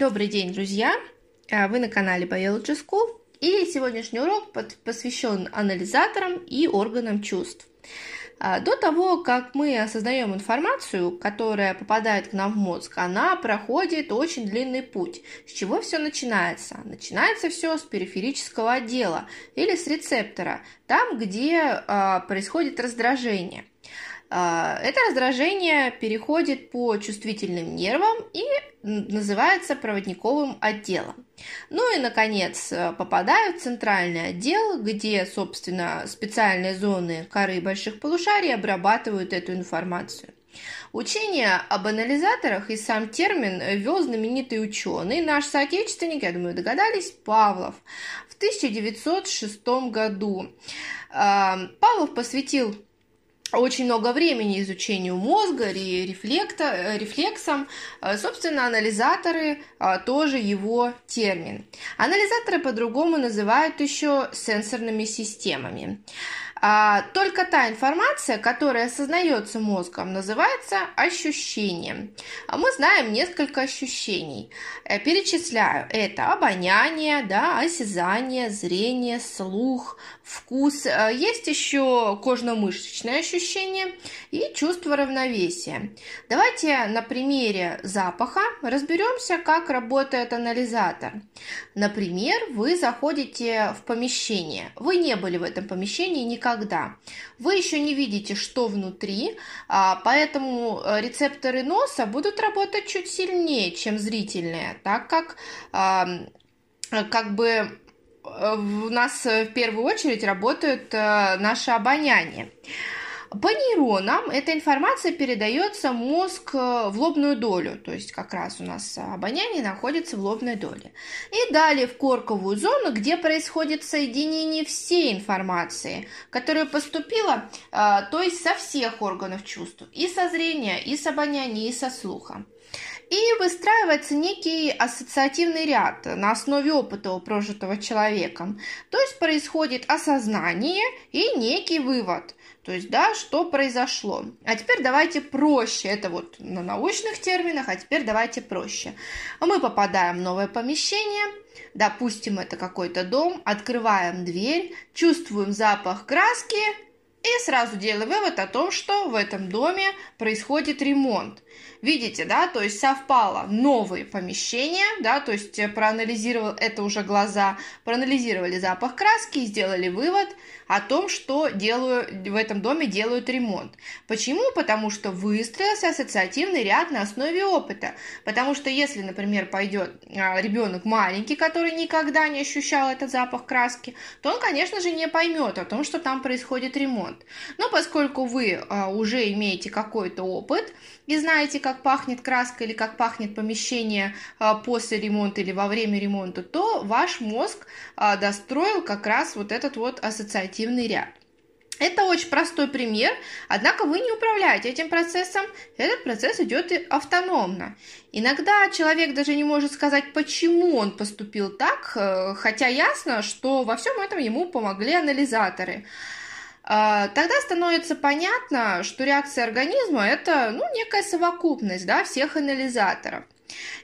Добрый день, друзья! Э, вы на канале Biology School, и сегодняшний урок посвящен анализаторам и органам чувств. Э, до того, как мы осознаем информацию, которая попадает к нам в мозг, она проходит очень длинный путь. С чего все начинается? Начинается все с периферического отдела или с рецептора, там, где э, происходит раздражение. Это раздражение переходит по чувствительным нервам и называется проводниковым отделом. Ну и, наконец, э, попадаю в центральный отдел, где, собственно, специальные зоны коры больших полушарий обрабатывают эту информацию. Учение об анализаторах и сам термин ввел знаменитый ученый, наш соотечественник, я думаю, догадались, Павлов, в 1906 году. Э, Павлов посвятил очень много времени изучению мозга и рефлекта, э, рефлексам. Э, собственно, анализаторы э, тоже его термин. Анализаторы по-другому называют еще сенсорными системами. А, только та информация, которая осознается мозгом, называется ощущением. А мы знаем несколько ощущений. Перечисляю. Это обоняние, да, осязание, зрение, слух, вкус. Есть еще кожно-мышечное ощущение и чувство равновесия. Давайте на примере запаха разберемся, как работает анализатор. Например, вы заходите в помещение. Вы не были в этом помещении никогда. Вы еще не видите, что внутри, а, поэтому э, рецепторы носа будут работать чуть сильнее, чем зрительные, так как как бы э, у нас в первую очередь работает э, наше обоняние. По нейронам эта информация передается мозг э, в лобную долю, то есть как раз у нас обоняние находится в лобной доле. И далее в корковую зону, где происходит соединение всей информации, которая поступила, э, то есть со всех органов чувств, и со зрения, и с обоняния, и со слуха. И выстраивается некий ассоциативный ряд на основе опыта, прожитого человеком. То есть происходит осознание и некий вывод – то есть, да, что произошло. А теперь давайте проще. Это вот на научных терминах, а теперь давайте проще. Мы попадаем в новое помещение, допустим, это какой-то дом, открываем дверь, чувствуем запах краски и сразу делаем вывод о том, что в этом доме происходит ремонт. Видите, да, то есть совпало новые помещения, да, то есть проанализировал это уже глаза, проанализировали запах краски и сделали вывод о том, что делаю, в этом доме делают ремонт. Почему? Потому что выстроился ассоциативный ряд на основе опыта. Потому что если, например, пойдет а, ребенок маленький, который никогда не ощущал этот запах краски, то он, конечно же, не поймет о том, что там происходит ремонт. Но поскольку вы а, уже имеете какой-то опыт и знаете, как пахнет краска или как пахнет помещение а, после ремонта или во время ремонта, то ваш мозг достроил как раз вот этот вот ассоциативный ряд. Это очень простой пример, однако вы не управляете этим процессом, этот процесс идет автономно. Иногда человек даже не может сказать, почему он поступил так, э, хотя ясно, что во всем этом ему помогли анализаторы. А, тогда становится понятно, что реакция организма – это ну, некая совокупность да, всех анализаторов.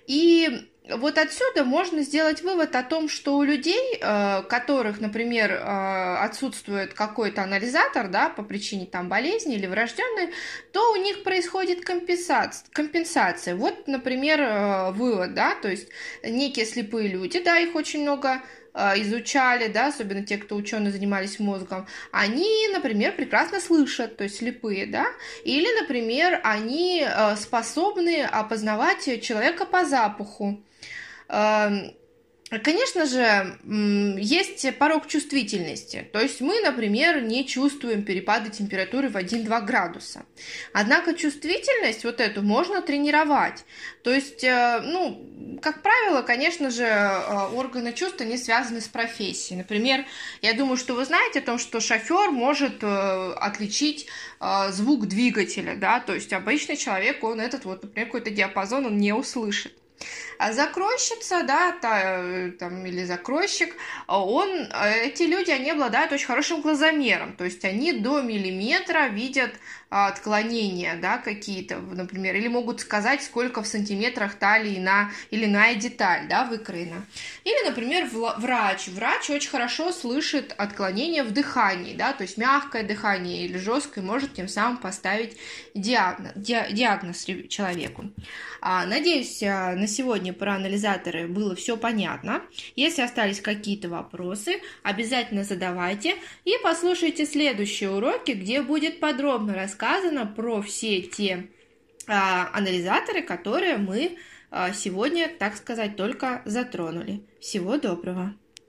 И вот отсюда можно сделать вывод о том, что у людей, э, которых, например, э, отсутствует какой-то анализатор, да, по причине там болезни или врожденной, то у них происходит компенсация. компенсация. Вот, например, э, вывод, да, то есть некие слепые люди, да, их очень много изучали, да, особенно те, кто ученые занимались мозгом, они, например, прекрасно слышат, то есть слепые, да, или, например, они способны опознавать человека по запаху, Конечно же, есть порог чувствительности. То есть мы, например, не чувствуем перепады температуры в 1-2 градуса. Однако чувствительность вот эту можно тренировать. То есть, э, ну, как правило, конечно же, э, органы чувств, не связаны с профессией. Например, я думаю, что вы знаете о том, что шофер может э, отличить звук двигателя, да, то есть обычный человек, он этот вот, например, какой-то диапазон, он не услышит. А закройщица, да, та, там, или закройщик, он, эти люди, они обладают очень хорошим глазомером, то есть они до миллиметра видят отклонения, да, какие-то, например, или могут сказать, сколько в сантиметрах та или иная, или иная деталь, да, выкроена. Или, например, врач. Врач очень хорошо слышит отклонения в дыхании, да, то есть мягкое дыхание или жесткое может тем самым поставить диагноз, диагноз человеку. А, надеюсь, а, на сегодня про анализаторы было все понятно. Если остались какие-то вопросы, обязательно задавайте и послушайте следующие уроки, где будет подробно рассказано про все те а, анализаторы, которые мы сегодня, так сказать, только затронули. Всего доброго!